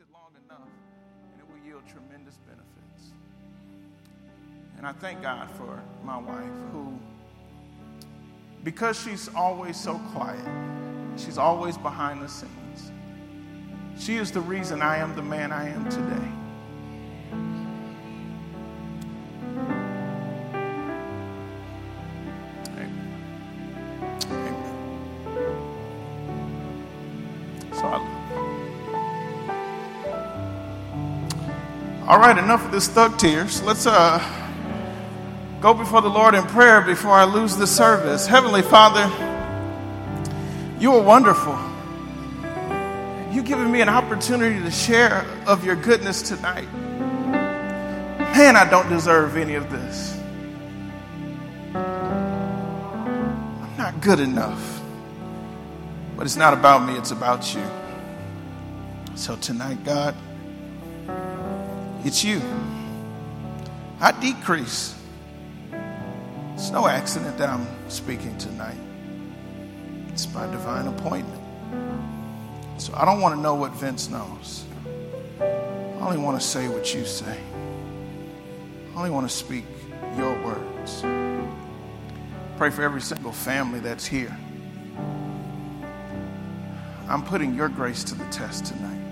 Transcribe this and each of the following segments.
it long enough, and it will yield tremendous benefits. And I thank God for my wife, who, because she's always so quiet, she's always behind the scenes. She is the reason I am the man I am today. All right, enough of this thug tears. Let's uh, go before the Lord in prayer before I lose the service. Heavenly Father, you are wonderful. You've given me an opportunity to share of your goodness tonight. Man, I don't deserve any of this. I'm not good enough. But it's not about me, it's about you. So tonight, God, it's you. I decrease. It's no accident that I'm speaking tonight. It's by divine appointment. So I don't want to know what Vince knows. I only want to say what you say. I only want to speak your words. Pray for every single family that's here. I'm putting your grace to the test tonight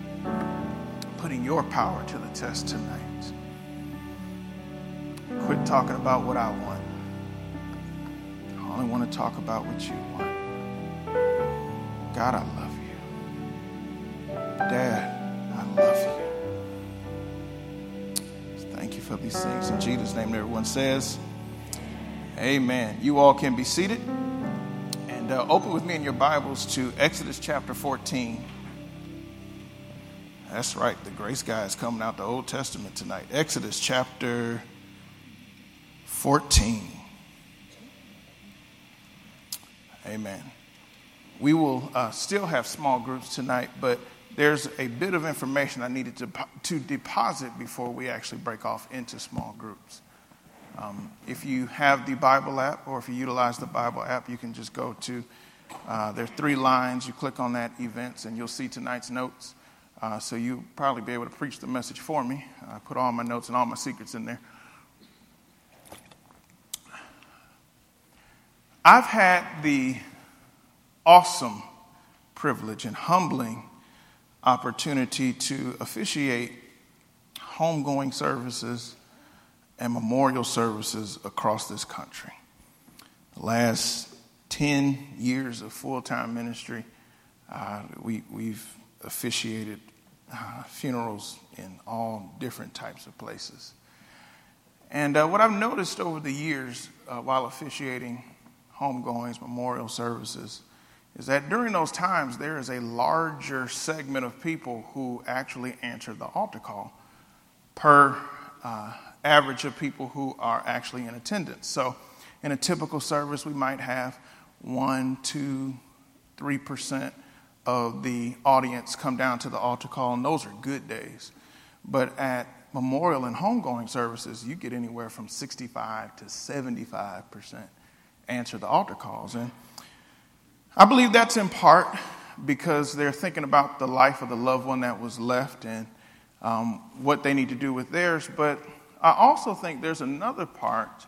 putting your power to the test tonight. Quit talking about what I want. I only want to talk about what you want. God, I love you. Dad, I love you. Thank you for these things. In Jesus' name, everyone says, Amen. You all can be seated. And uh, open with me in your Bibles to Exodus chapter 14. That's right. The grace guy is coming out the Old Testament tonight. Exodus chapter 14. Amen. We will uh, still have small groups tonight, but there's a bit of information I needed to, to deposit before we actually break off into small groups. Um, if you have the Bible app or if you utilize the Bible app, you can just go to, uh, there are three lines. You click on that events and you'll see tonight's notes. Uh, so you'll probably be able to preach the message for me. I put all my notes and all my secrets in there. I've had the awesome privilege and humbling opportunity to officiate homegoing services and memorial services across this country. The last 10 years of full time ministry, uh, we, we've officiated uh, funerals in all different types of places. And uh, what I've noticed over the years uh, while officiating homegoings, memorial services, is that during those times there is a larger segment of people who actually answer the altar call per uh, average of people who are actually in attendance. So, in a typical service, we might have one, two, three percent of the audience come down to the altar call, and those are good days. But at memorial and homegoing services, you get anywhere from 65 to 75% answer the altar calls. And I believe that's in part because they're thinking about the life of the loved one that was left and um, what they need to do with theirs. But I also think there's another part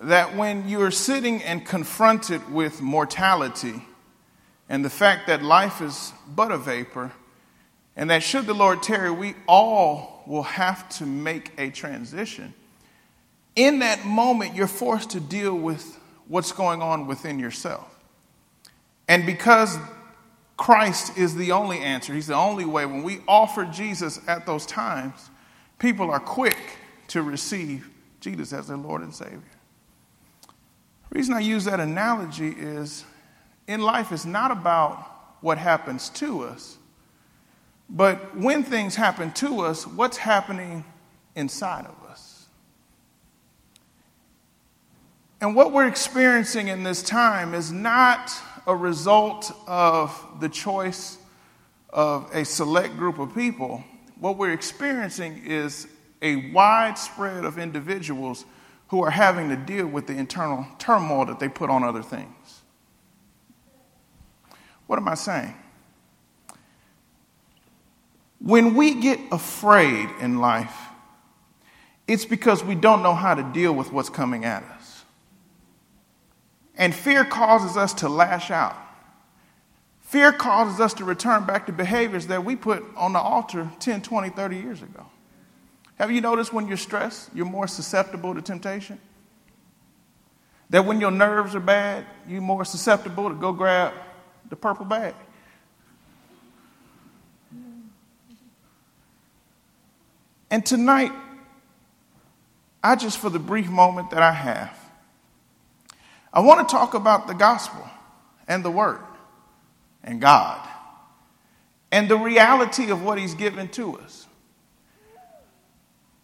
that when you're sitting and confronted with mortality, and the fact that life is but a vapor, and that should the Lord tarry, we all will have to make a transition. In that moment, you're forced to deal with what's going on within yourself. And because Christ is the only answer, He's the only way, when we offer Jesus at those times, people are quick to receive Jesus as their Lord and Savior. The reason I use that analogy is in life is not about what happens to us, but when things happen to us, what's happening inside of us. And what we're experiencing in this time is not a result of the choice of a select group of people. What we're experiencing is a widespread of individuals who are having to deal with the internal turmoil that they put on other things. What am I saying? When we get afraid in life, it's because we don't know how to deal with what's coming at us. And fear causes us to lash out. Fear causes us to return back to behaviors that we put on the altar 10, 20, 30 years ago. Have you noticed when you're stressed, you're more susceptible to temptation? That when your nerves are bad, you're more susceptible to go grab the purple bag. And tonight, I just, for the brief moment that I have, I want to talk about the gospel and the word and God and the reality of what He's given to us.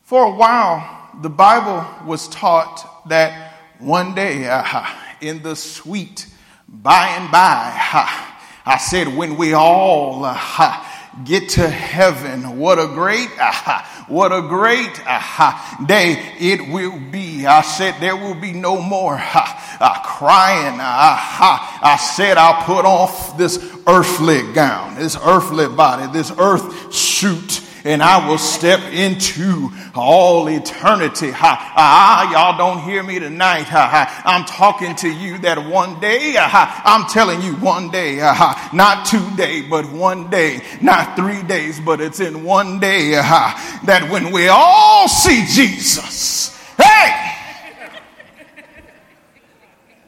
For a while, the Bible was taught that one day, in the sweet by and by, uh, I said, when we all uh, get to heaven, what a great, what a great day it will be. I said, there will be no more crying. I said, I'll put off this earthly gown, this earthly body, this earth suit and I will step into all eternity. Ah, y'all don't hear me tonight. I'm talking to you that one day, I'm telling you one day, not two days, but one day, not three days, but it's in one day ha, that when we all see Jesus, hey,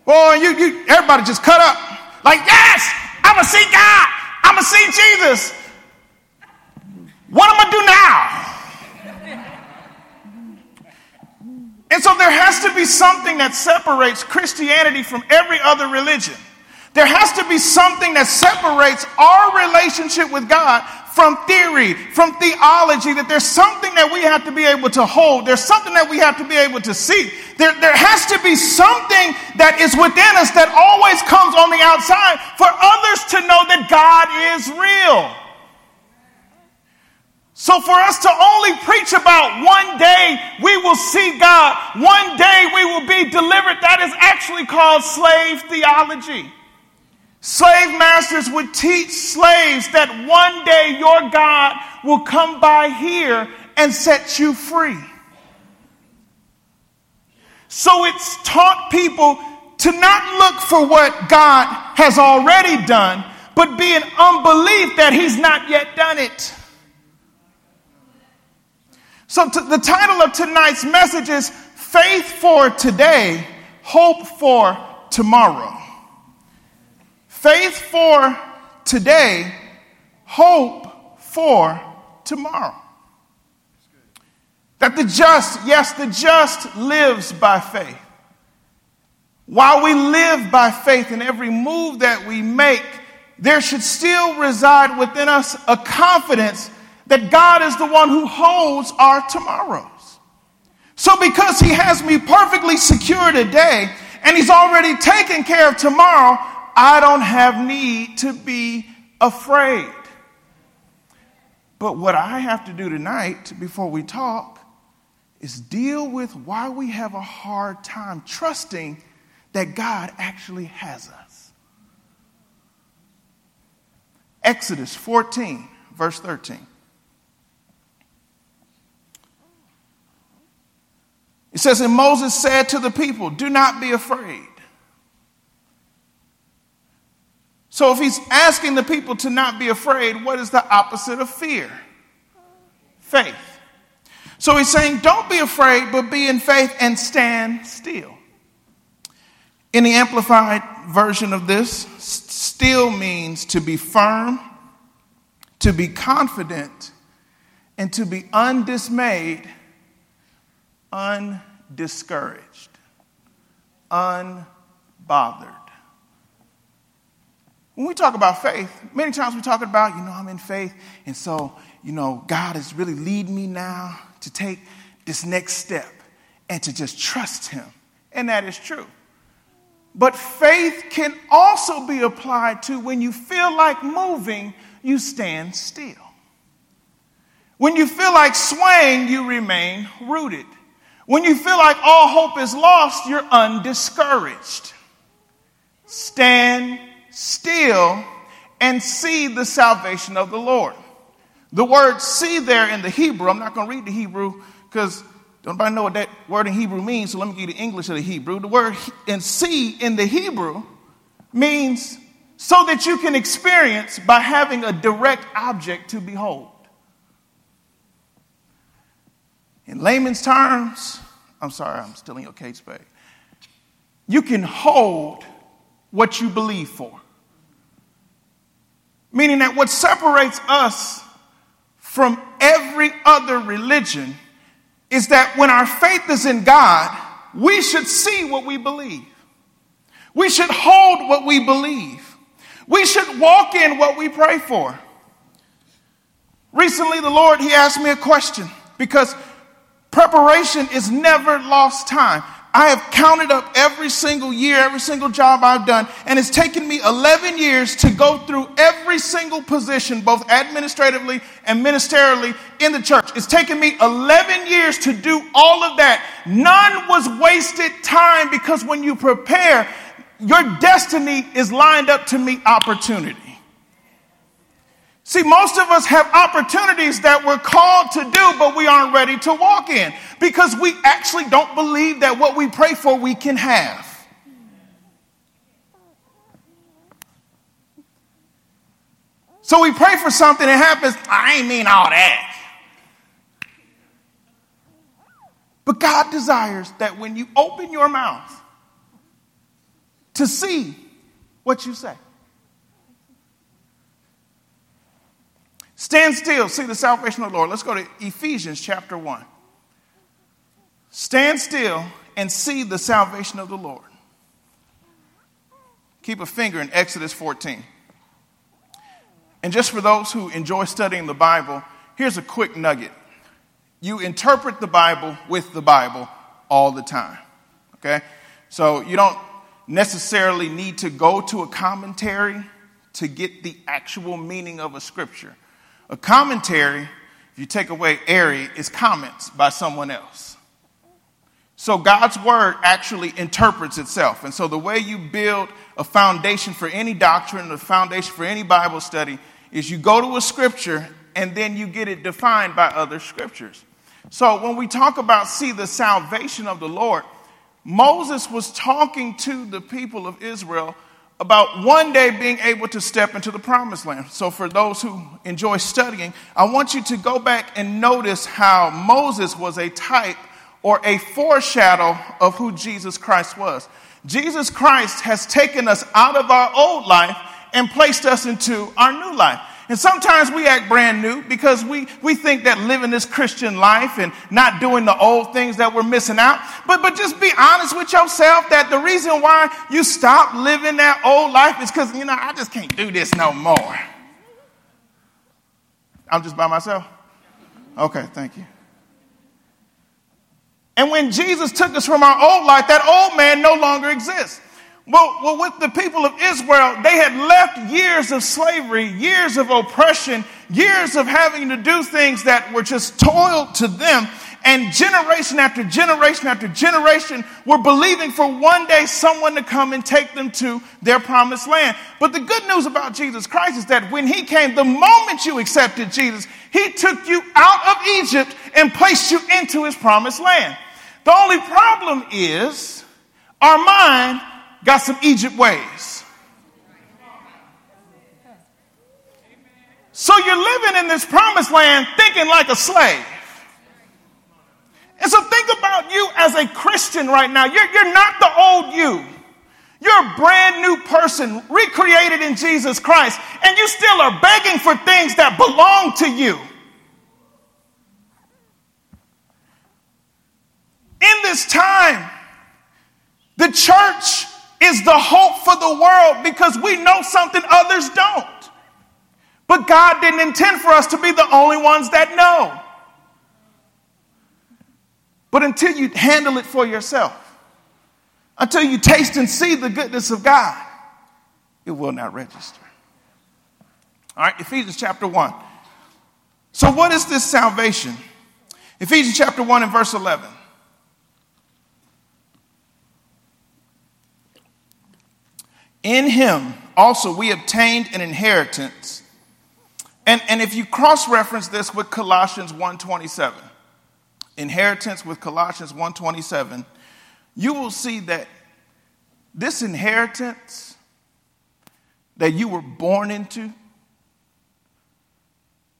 boy, you, you, everybody just cut up like, yes, I'm gonna see God, I'm gonna see Jesus. What am I do now? And so there has to be something that separates Christianity from every other religion. There has to be something that separates our relationship with God from theory, from theology, that there's something that we have to be able to hold. There's something that we have to be able to see. There, there has to be something that is within us that always comes on the outside for others to know that God is real. So for us to only preach about one day we will see God, one day we will be delivered, that is actually called slave theology. Slave masters would teach slaves that one day your God will come by here and set you free. So it's taught people to not look for what God has already done, but be in unbelief that He's not yet done it. So, t- the title of tonight's message is Faith for Today, Hope for Tomorrow. Faith for today, hope for tomorrow. That the just, yes, the just lives by faith. While we live by faith in every move that we make, there should still reside within us a confidence that God is the one who holds our tomorrows. So, because He has me perfectly secure today and He's already taken care of tomorrow, I don't have need to be afraid. But what I have to do tonight before we talk is deal with why we have a hard time trusting that God actually has us. Exodus 14, verse 13. It says, And Moses said to the people, Do not be afraid. So, if he's asking the people to not be afraid, what is the opposite of fear? Faith. So, he's saying, Don't be afraid, but be in faith and stand still. In the amplified version of this, still means to be firm, to be confident, and to be undismayed undiscouraged, unbothered. When we talk about faith, many times we talk about, you know, I'm in faith, and so, you know, God is really leading me now to take this next step and to just trust Him. And that is true. But faith can also be applied to when you feel like moving, you stand still. When you feel like swaying, you remain rooted. When you feel like all hope is lost, you're undiscouraged. Stand still and see the salvation of the Lord. The word see there in the Hebrew, I'm not going to read the Hebrew because don't nobody know what that word in Hebrew means, so let me give you the English of the Hebrew. The word in see in the Hebrew means so that you can experience by having a direct object to behold. In layman's terms, I'm sorry, I'm still in your case, babe. You can hold what you believe for. Meaning that what separates us from every other religion is that when our faith is in God, we should see what we believe. We should hold what we believe. We should walk in what we pray for. Recently, the Lord, He asked me a question because preparation is never lost time. I have counted up every single year, every single job I've done, and it's taken me 11 years to go through every single position, both administratively and ministerially in the church. It's taken me 11 years to do all of that. None was wasted time because when you prepare, your destiny is lined up to meet opportunity. See, most of us have opportunities that we're called to do, but we aren't ready to walk in because we actually don't believe that what we pray for we can have. So we pray for something, it happens. I ain't mean all that. But God desires that when you open your mouth to see what you say. Stand still, see the salvation of the Lord. Let's go to Ephesians chapter 1. Stand still and see the salvation of the Lord. Keep a finger in Exodus 14. And just for those who enjoy studying the Bible, here's a quick nugget. You interpret the Bible with the Bible all the time. Okay? So you don't necessarily need to go to a commentary to get the actual meaning of a scripture. A commentary, if you take away airy, is comments by someone else. So God's word actually interprets itself. And so the way you build a foundation for any doctrine, a foundation for any Bible study, is you go to a scripture and then you get it defined by other scriptures. So when we talk about see the salvation of the Lord, Moses was talking to the people of Israel about one day being able to step into the promised land. So, for those who enjoy studying, I want you to go back and notice how Moses was a type or a foreshadow of who Jesus Christ was. Jesus Christ has taken us out of our old life and placed us into our new life. And sometimes we act brand new because we, we think that living this Christian life and not doing the old things that we're missing out. But, but just be honest with yourself that the reason why you stop living that old life is because, you know, I just can't do this no more. I'm just by myself? Okay, thank you. And when Jesus took us from our old life, that old man no longer exists. Well, well, with the people of Israel, they had left years of slavery, years of oppression, years of having to do things that were just toil to them. And generation after generation after generation were believing for one day someone to come and take them to their promised land. But the good news about Jesus Christ is that when he came, the moment you accepted Jesus, he took you out of Egypt and placed you into his promised land. The only problem is our mind got some Egypt ways. So you're living in this promised land thinking like a slave. And so think about you as a Christian right now. You're, you're not the old you. You're a brand new person, recreated in Jesus Christ, and you still are begging for things that belong to you. In this time, the church is the hope for the world because we know something others don't. But God didn't intend for us to be the only ones that know. But until you handle it for yourself, until you taste and see the goodness of God, it will not register. All right, Ephesians chapter 1. So, what is this salvation? Ephesians chapter 1 and verse 11. In him also we obtained an inheritance, And, and if you cross reference this with Colossians 1:27, inheritance with Colossians 1:27, you will see that this inheritance that you were born into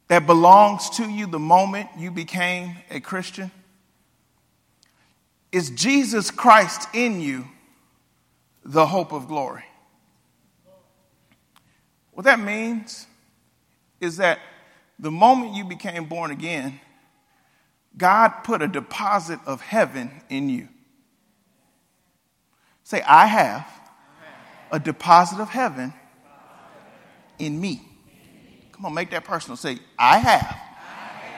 that belongs to you the moment you became a Christian is Jesus Christ in you, the hope of glory. What that means is that the moment you became born again, God put a deposit of heaven in you. Say, I have a deposit of heaven in me. Come on, make that personal. Say, I have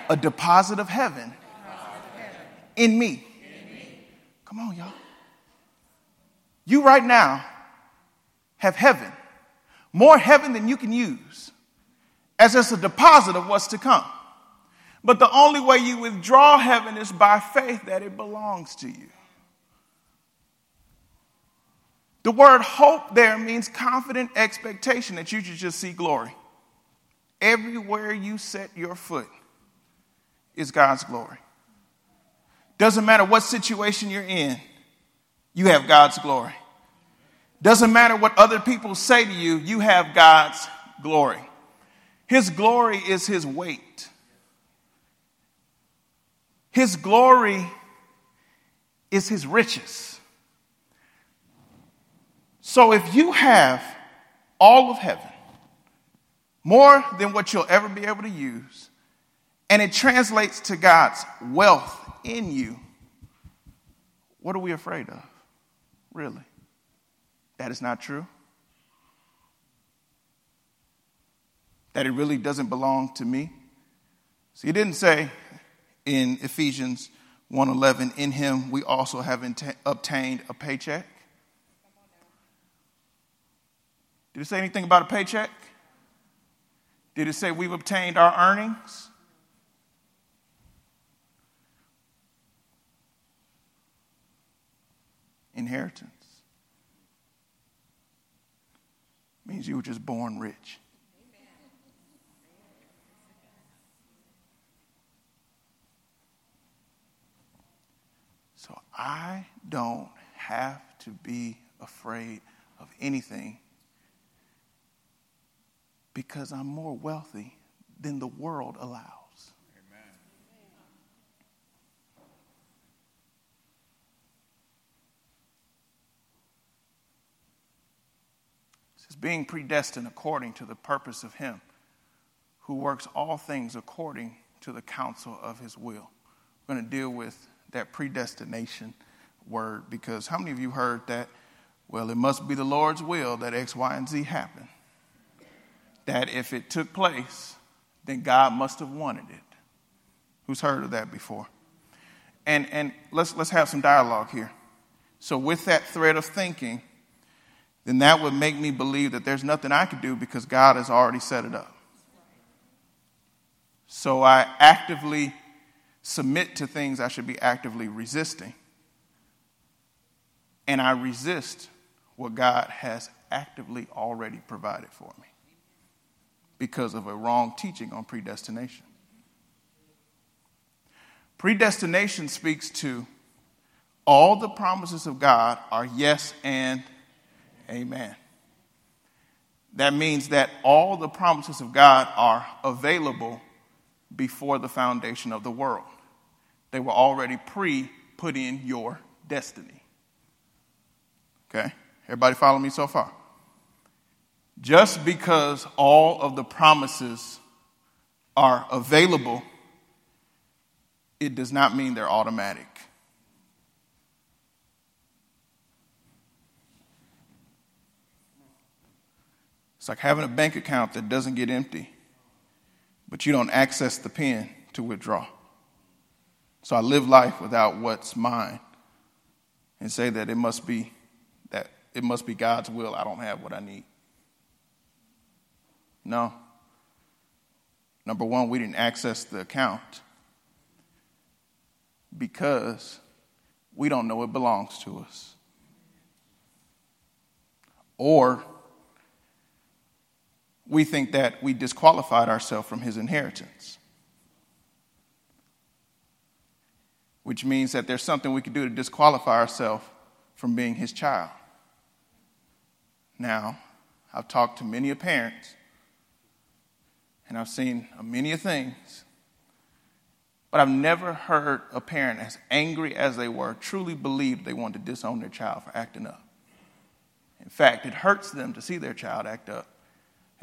a deposit of heaven in me. Come on, y'all. You right now have heaven, more heaven than you can use, as it's a deposit of what's to come. But the only way you withdraw heaven is by faith that it belongs to you. The word hope there means confident expectation that you should just see glory. Everywhere you set your foot is God's glory. Doesn't matter what situation you're in, you have God's glory. Doesn't matter what other people say to you, you have God's glory. His glory is His weight. His glory is His riches. So if you have all of heaven, more than what you'll ever be able to use, and it translates to God's wealth in you, what are we afraid of? Really? That is not true? That it really doesn't belong to me? See, he didn't say in Ephesians 1:11, in him we also have obtained a paycheck. Did it say anything about a paycheck? Did it say we've obtained our earnings? Inheritance means you were just born rich. So I don't have to be afraid of anything because I'm more wealthy than the world allows. Amen. It says, being predestined according to the purpose of Him who works all things according to the counsel of His will. We're going to deal with that predestination word because how many of you heard that? Well, it must be the Lord's will that X, Y, and Z happen that if it took place, then God must have wanted it. Who's heard of that before? And, and let's, let's have some dialogue here. So, with that thread of thinking, then that would make me believe that there's nothing I could do because God has already set it up. So, I actively submit to things I should be actively resisting. And I resist what God has actively already provided for me because of a wrong teaching on predestination. Predestination speaks to all the promises of God are yes and amen. That means that all the promises of God are available before the foundation of the world. They were already pre put in your destiny. Okay? Everybody follow me so far? Just because all of the promises are available, it does not mean they're automatic. It's like having a bank account that doesn't get empty, but you don't access the pen to withdraw. So I live life without what's mine and say that it must be that it must be God's will I don't have what I need. No. Number one, we didn't access the account because we don't know it belongs to us. Or we think that we disqualified ourselves from his inheritance. Which means that there's something we could do to disqualify ourselves from being his child. Now, I've talked to many parents and I've seen many things, but I've never heard a parent, as angry as they were, truly believe they wanted to disown their child for acting up. In fact, it hurts them to see their child act up.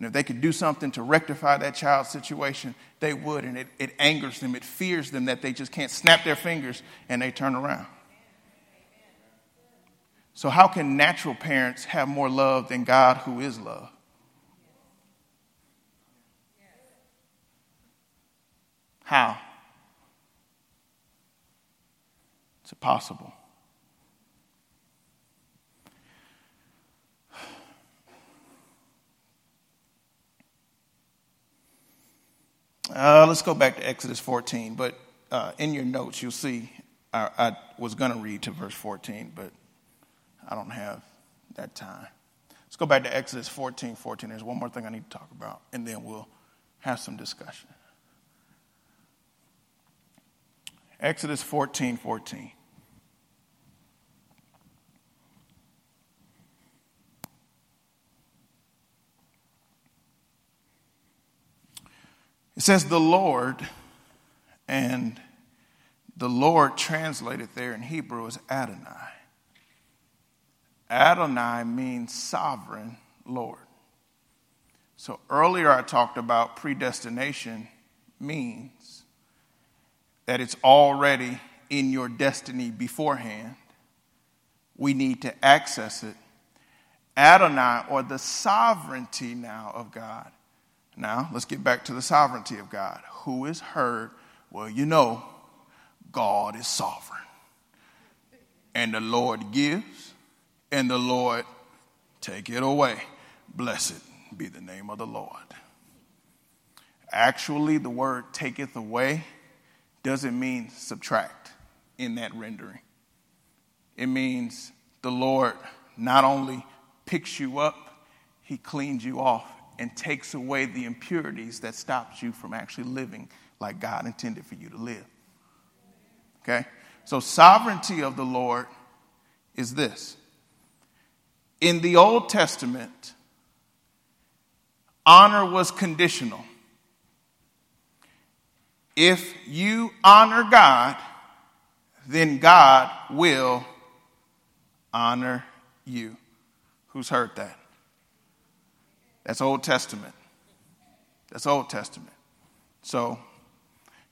And if they could do something to rectify that child's situation, they would. And it, it angers them, it fears them that they just can't snap their fingers and they turn around. So, how can natural parents have more love than God, who is love? How? It's impossible. Uh, let's go back to Exodus 14, but uh, in your notes, you'll see I, I was going to read to verse 14, but I don't have that time. Let's go back to Exodus 14 14. There's one more thing I need to talk about, and then we'll have some discussion. Exodus 14 14. It says, the Lord, and the Lord translated there in Hebrew is Adonai. Adonai means sovereign Lord. So earlier I talked about predestination means that it's already in your destiny beforehand. We need to access it. Adonai, or the sovereignty now of God, now, let's get back to the sovereignty of God. Who is heard? Well, you know, God is sovereign. And the Lord gives, and the Lord take it away. Blessed be the name of the Lord. Actually, the word taketh away doesn't mean subtract in that rendering. It means the Lord not only picks you up, he cleans you off and takes away the impurities that stops you from actually living like God intended for you to live. Okay? So, sovereignty of the Lord is this. In the Old Testament, honor was conditional. If you honor God, then God will honor you. Who's heard that? That's Old Testament. That's Old Testament. So,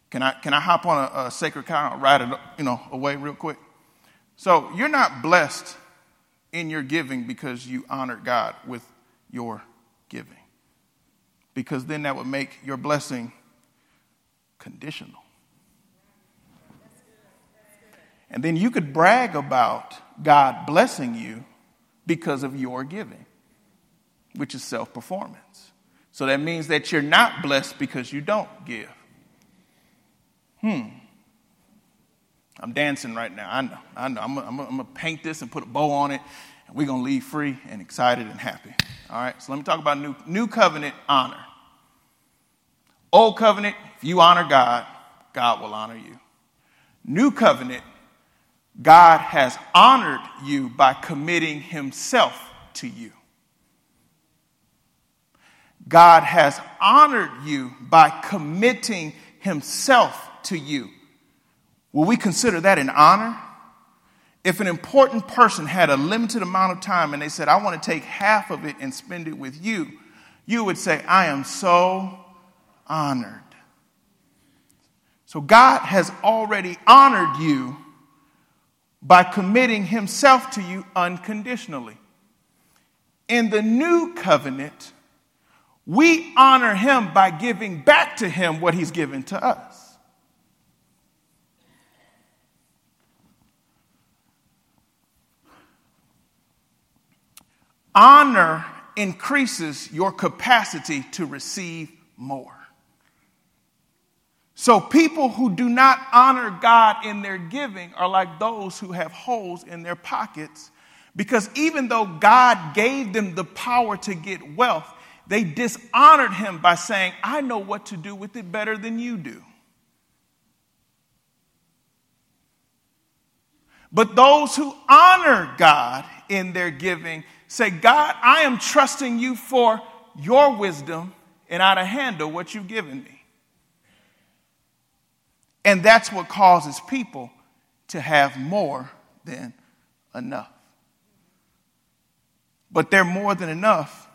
can I, can I hop on a, a sacred cow and ride it you know, away real quick? So, you're not blessed in your giving because you honored God with your giving. Because then that would make your blessing conditional. And then you could brag about God blessing you because of your giving which is self performance. So that means that you're not blessed because you don't give. Hmm. I'm dancing right now. I know. I know. I'm going to paint this and put a bow on it, and we're going to leave free and excited and happy. All right? So let me talk about new, new covenant honor. Old covenant, if you honor God, God will honor you. New covenant, God has honored you by committing himself to you. God has honored you by committing himself to you. Will we consider that an honor? If an important person had a limited amount of time and they said, I want to take half of it and spend it with you, you would say, I am so honored. So God has already honored you by committing himself to you unconditionally. In the new covenant, we honor him by giving back to him what he's given to us. Honor increases your capacity to receive more. So, people who do not honor God in their giving are like those who have holes in their pockets because even though God gave them the power to get wealth, they dishonored him by saying, I know what to do with it better than you do. But those who honor God in their giving say, God, I am trusting you for your wisdom and how to handle what you've given me. And that's what causes people to have more than enough. But they're more than enough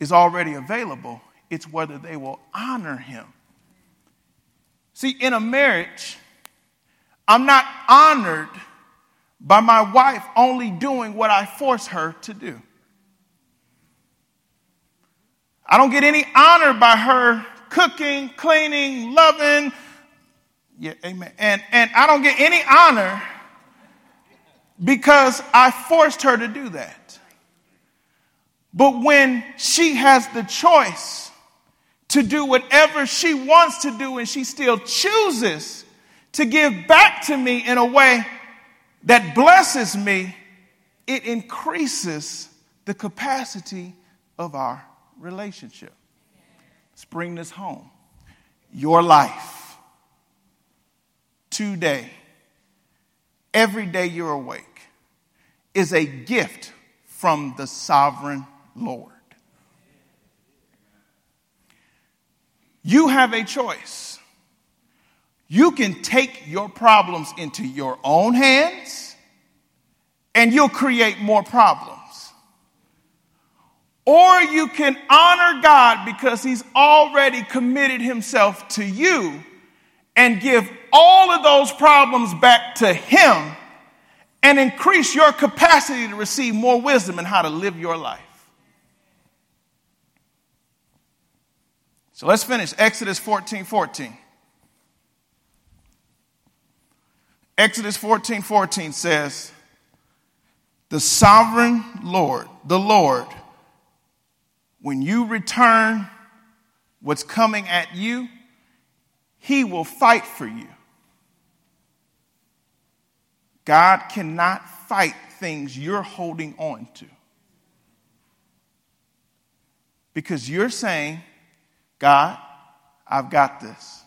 is already available. It's whether they will honor him. See, in a marriage, I'm not honored by my wife only doing what I force her to do. I don't get any honor by her cooking, cleaning, loving. Yeah, amen. And, and I don't get any honor because I forced her to do that. But when she has the choice to do whatever she wants to do and she still chooses to give back to me in a way that blesses me, it increases the capacity of our relationship. Let's bring this home. Your life, today, every day you're awake, is a gift from the sovereign Lord. You have a choice. You can take your problems into your own hands and you'll create more problems. Or you can honor God because He's already committed Himself to you and give all of those problems back to Him and increase your capacity to receive more wisdom in how to live your life. So let's finish Exodus 14 14. Exodus 14 14 says, The sovereign Lord, the Lord, when you return what's coming at you, he will fight for you. God cannot fight things you're holding on to. Because you're saying, God, I've got this.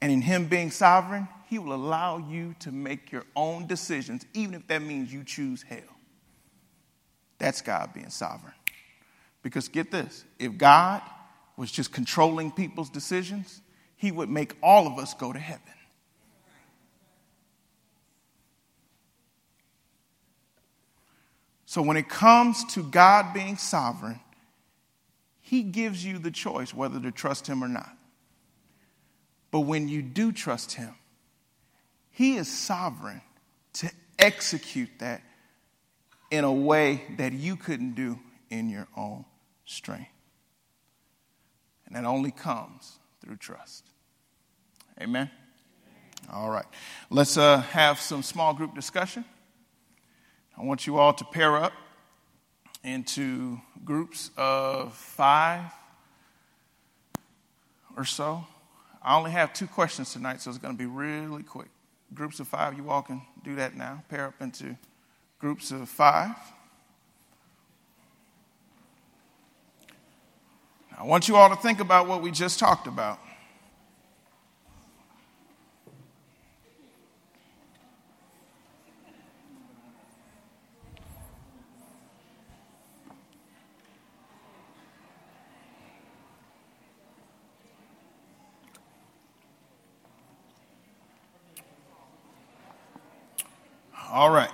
And in Him being sovereign, He will allow you to make your own decisions, even if that means you choose hell. That's God being sovereign. Because get this if God was just controlling people's decisions, He would make all of us go to heaven. So when it comes to God being sovereign, he gives you the choice whether to trust Him or not. But when you do trust Him, He is sovereign to execute that in a way that you couldn't do in your own strength. And that only comes through trust. Amen? All right. Let's uh, have some small group discussion. I want you all to pair up into groups of five or so. I only have two questions tonight, so it's going to be really quick. Groups of five, you all can do that now. Pair up into groups of five. I want you all to think about what we just talked about. All right.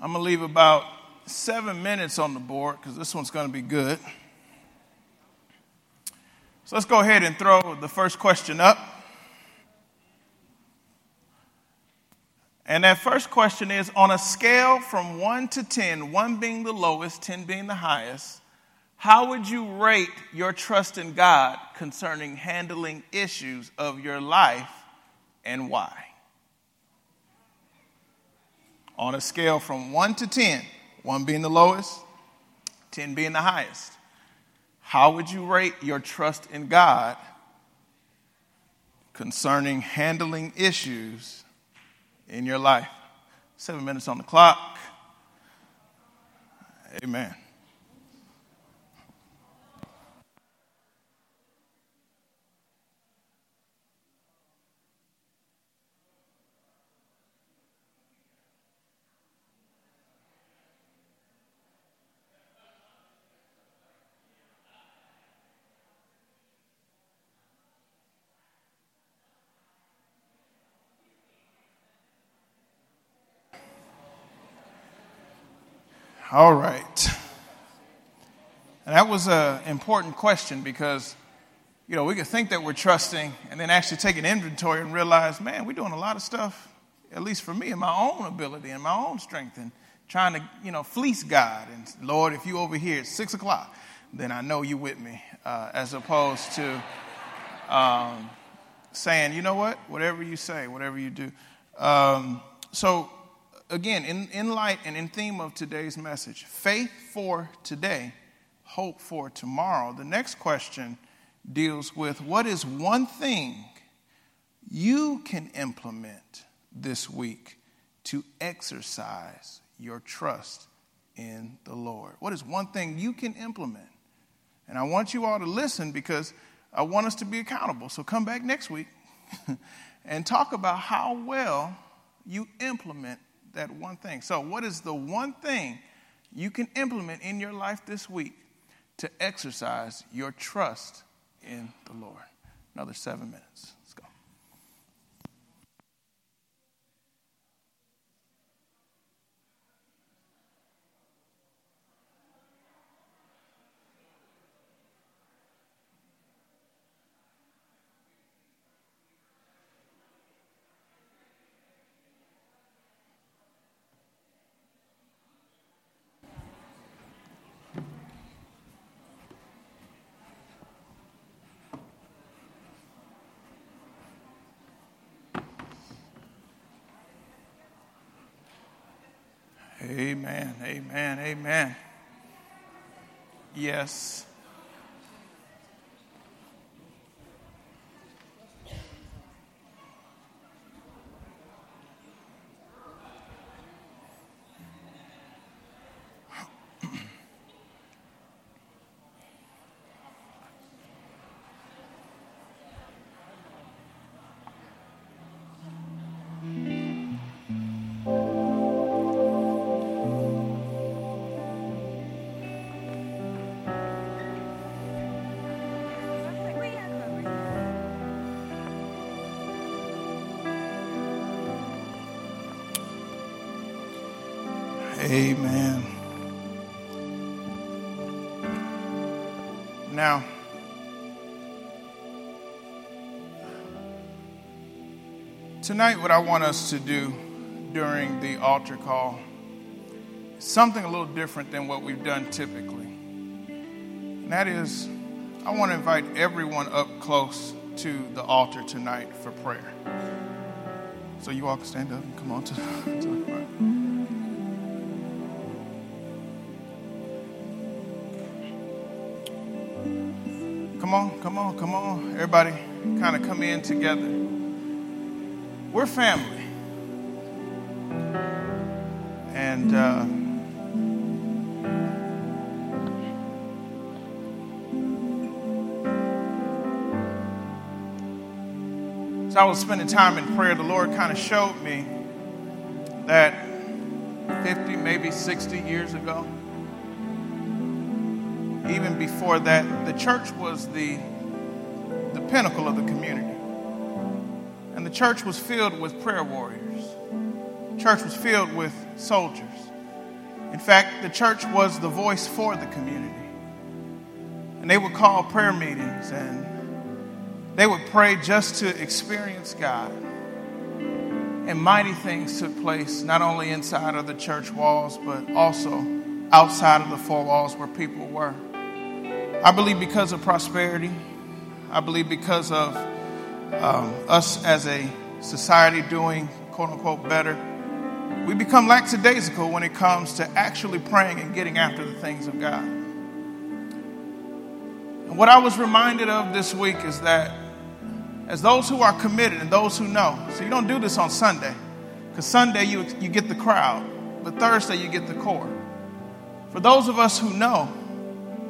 I'm going to leave about seven minutes on the board because this one's going to be good. So let's go ahead and throw the first question up. And that first question is on a scale from 1 to 10, 1 being the lowest, 10 being the highest, how would you rate your trust in God concerning handling issues of your life and why? On a scale from 1 to 10, 1 being the lowest, 10 being the highest, how would you rate your trust in God concerning handling issues in your life. Seven minutes on the clock. Amen. All right. And that was an important question because, you know, we could think that we're trusting and then actually take an inventory and realize, man, we're doing a lot of stuff, at least for me, in my own ability and my own strength and trying to, you know, fleece God. And Lord, if you over here at six o'clock, then I know you with me, uh, as opposed to um, saying, you know what, whatever you say, whatever you do. Um, so again, in, in light and in theme of today's message, faith for today, hope for tomorrow, the next question deals with what is one thing you can implement this week to exercise your trust in the Lord? What is one thing you can implement? And I want you all to listen because I want us to be accountable. So come back next week and talk about how well you implement that one thing. So, what is the one thing you can implement in your life this week to exercise your trust in the Lord? Another seven minutes. Amen, amen, amen. Yes. Amen. Now, tonight, what I want us to do during the altar call is something a little different than what we've done typically. And that is, I want to invite everyone up close to the altar tonight for prayer. So you all can stand up and come on to, to the Come on, come on, come on. Everybody kind of come in together. We're family. And uh, as I was spending time in prayer, the Lord kind of showed me that 50, maybe 60 years ago, even before that, the church was the, the pinnacle of the community. And the church was filled with prayer warriors. The church was filled with soldiers. In fact, the church was the voice for the community. And they would call prayer meetings and they would pray just to experience God. And mighty things took place, not only inside of the church walls, but also outside of the four walls where people were. I believe because of prosperity, I believe because of um, us as a society doing quote unquote better, we become lackadaisical when it comes to actually praying and getting after the things of God. And what I was reminded of this week is that as those who are committed and those who know, so you don't do this on Sunday, Because Sunday you, you get the crowd, but Thursday you get the core. For those of us who know,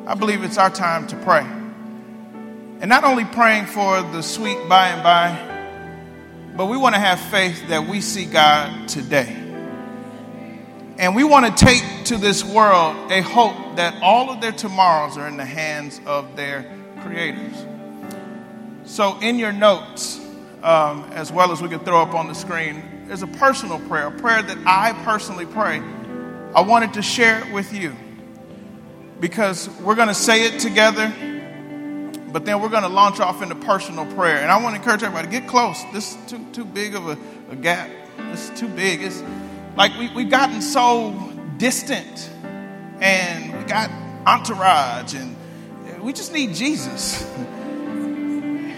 I believe it's our time to pray. And not only praying for the sweet by and by, but we want to have faith that we see God today. And we want to take to this world a hope that all of their tomorrows are in the hands of their creators. So, in your notes, um, as well as we can throw up on the screen, there's a personal prayer, a prayer that I personally pray. I wanted to share it with you because we're going to say it together but then we're going to launch off into personal prayer. And I want to encourage everybody get close. This is too, too big of a, a gap. This is too big. It's like we, we've gotten so distant and we got entourage and we just need Jesus.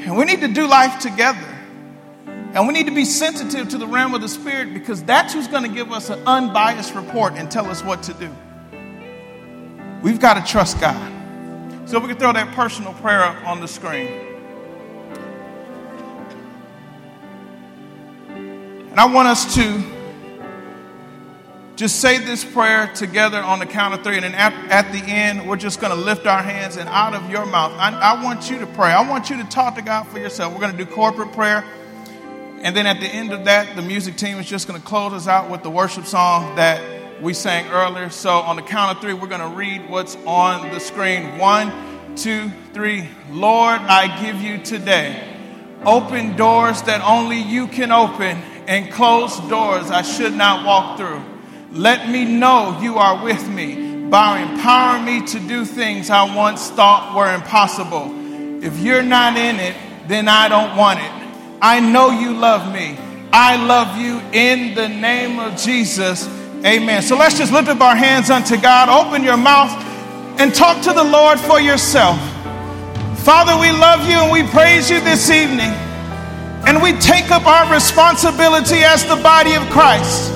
And we need to do life together. And we need to be sensitive to the realm of the Spirit because that's who's going to give us an unbiased report and tell us what to do. We've got to trust God. So we can throw that personal prayer up on the screen. And I want us to just say this prayer together on the count of three. And then at, at the end, we're just going to lift our hands and out of your mouth. I, I want you to pray. I want you to talk to God for yourself. We're going to do corporate prayer. And then at the end of that, the music team is just going to close us out with the worship song that we sang earlier. So on the count of three, we're going to read what's on the screen. One, two, three. Lord, I give you today. Open doors that only you can open and close doors I should not walk through. Let me know you are with me by empowering me to do things I once thought were impossible. If you're not in it, then I don't want it. I know you love me. I love you in the name of Jesus. Amen. So let's just lift up our hands unto God. Open your mouth and talk to the Lord for yourself. Father, we love you and we praise you this evening. And we take up our responsibility as the body of Christ.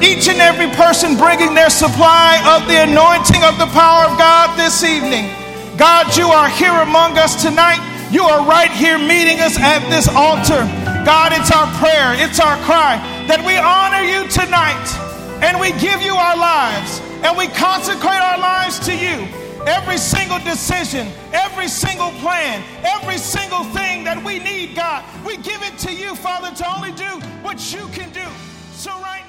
Each and every person bringing their supply of the anointing of the power of God this evening. God, you are here among us tonight. You are right here meeting us at this altar. God, it's our prayer, it's our cry that we honor you tonight and we give you our lives and we consecrate our lives to you. Every single decision, every single plan, every single thing that we need, God, we give it to you, Father, to only do what you can do. So, right